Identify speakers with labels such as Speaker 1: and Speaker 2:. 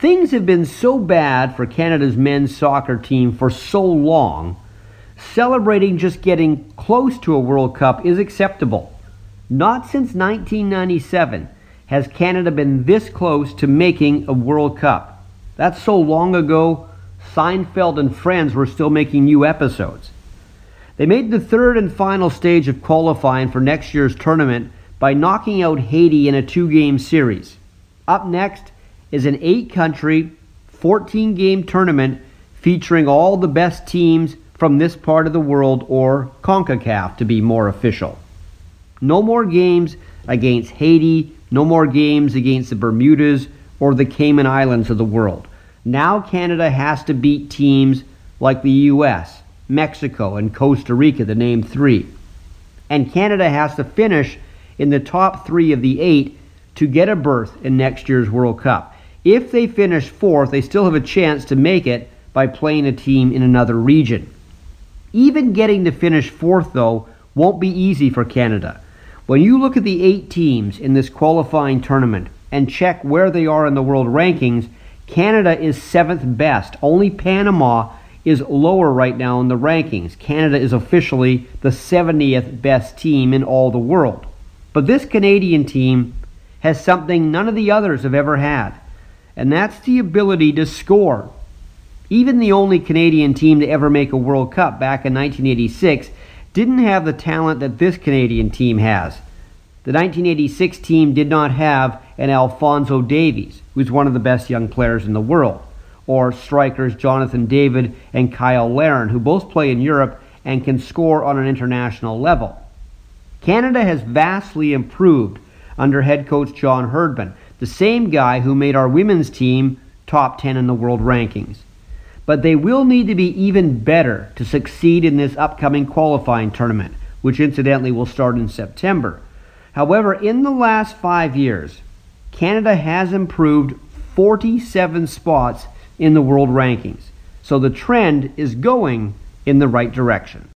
Speaker 1: Things have been so bad for Canada's men's soccer team for so long, celebrating just getting close to a World Cup is acceptable. Not since 1997 has Canada been this close to making a World Cup. That's so long ago, Seinfeld and Friends were still making new episodes. They made the third and final stage of qualifying for next year's tournament by knocking out Haiti in a two game series. Up next is an eight country, 14 game tournament featuring all the best teams from this part of the world, or CONCACAF to be more official. No more games against Haiti, no more games against the Bermudas or the Cayman Islands of the world. Now Canada has to beat teams like the US, Mexico, and Costa Rica, the name three. And Canada has to finish in the top three of the eight to get a berth in next year's World Cup. If they finish fourth, they still have a chance to make it by playing a team in another region. Even getting to finish fourth, though, won't be easy for Canada. When you look at the eight teams in this qualifying tournament and check where they are in the world rankings, Canada is seventh best. Only Panama is lower right now in the rankings. Canada is officially the 70th best team in all the world. But this Canadian team has something none of the others have ever had, and that's the ability to score. Even the only Canadian team to ever make a World Cup back in 1986 didn't have the talent that this Canadian team has. The 1986 team did not have an Alfonso Davies, who's one of the best young players in the world, or strikers Jonathan David and Cyle Larin, who both play in Europe and can score on an international level. Canada has vastly improved under head coach John Herdman, the same guy who made our women's team top 10 in the world rankings but they will need to be even better to succeed in this upcoming qualifying tournament, which incidentally will start in September. However, in the last five years, Canada has improved 47 spots in the world rankings. So the trend is going in the right direction.